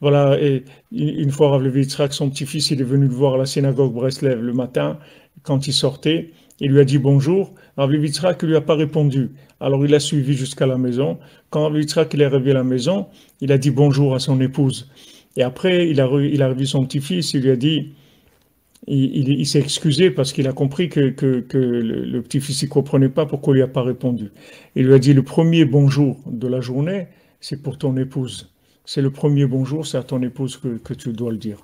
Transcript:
voilà, et une fois Rav son petit-fils, il est venu le voir à la synagogue Breslev le matin, quand il sortait, il lui a dit bonjour. Rav ne lui a pas répondu. Alors il a suivi jusqu'à la maison. Quand Rav Levi est arrivé à la maison, il a dit bonjour à son épouse. Et après, il a, il revu son petit-fils, il lui a dit, il, s'est excusé parce qu'il a compris que, le, petit-fils ne comprenait pas pourquoi il lui a pas répondu. Il lui a dit, le premier bonjour de la journée, c'est pour ton épouse. C'est le premier bonjour, c'est à ton épouse que tu dois le dire.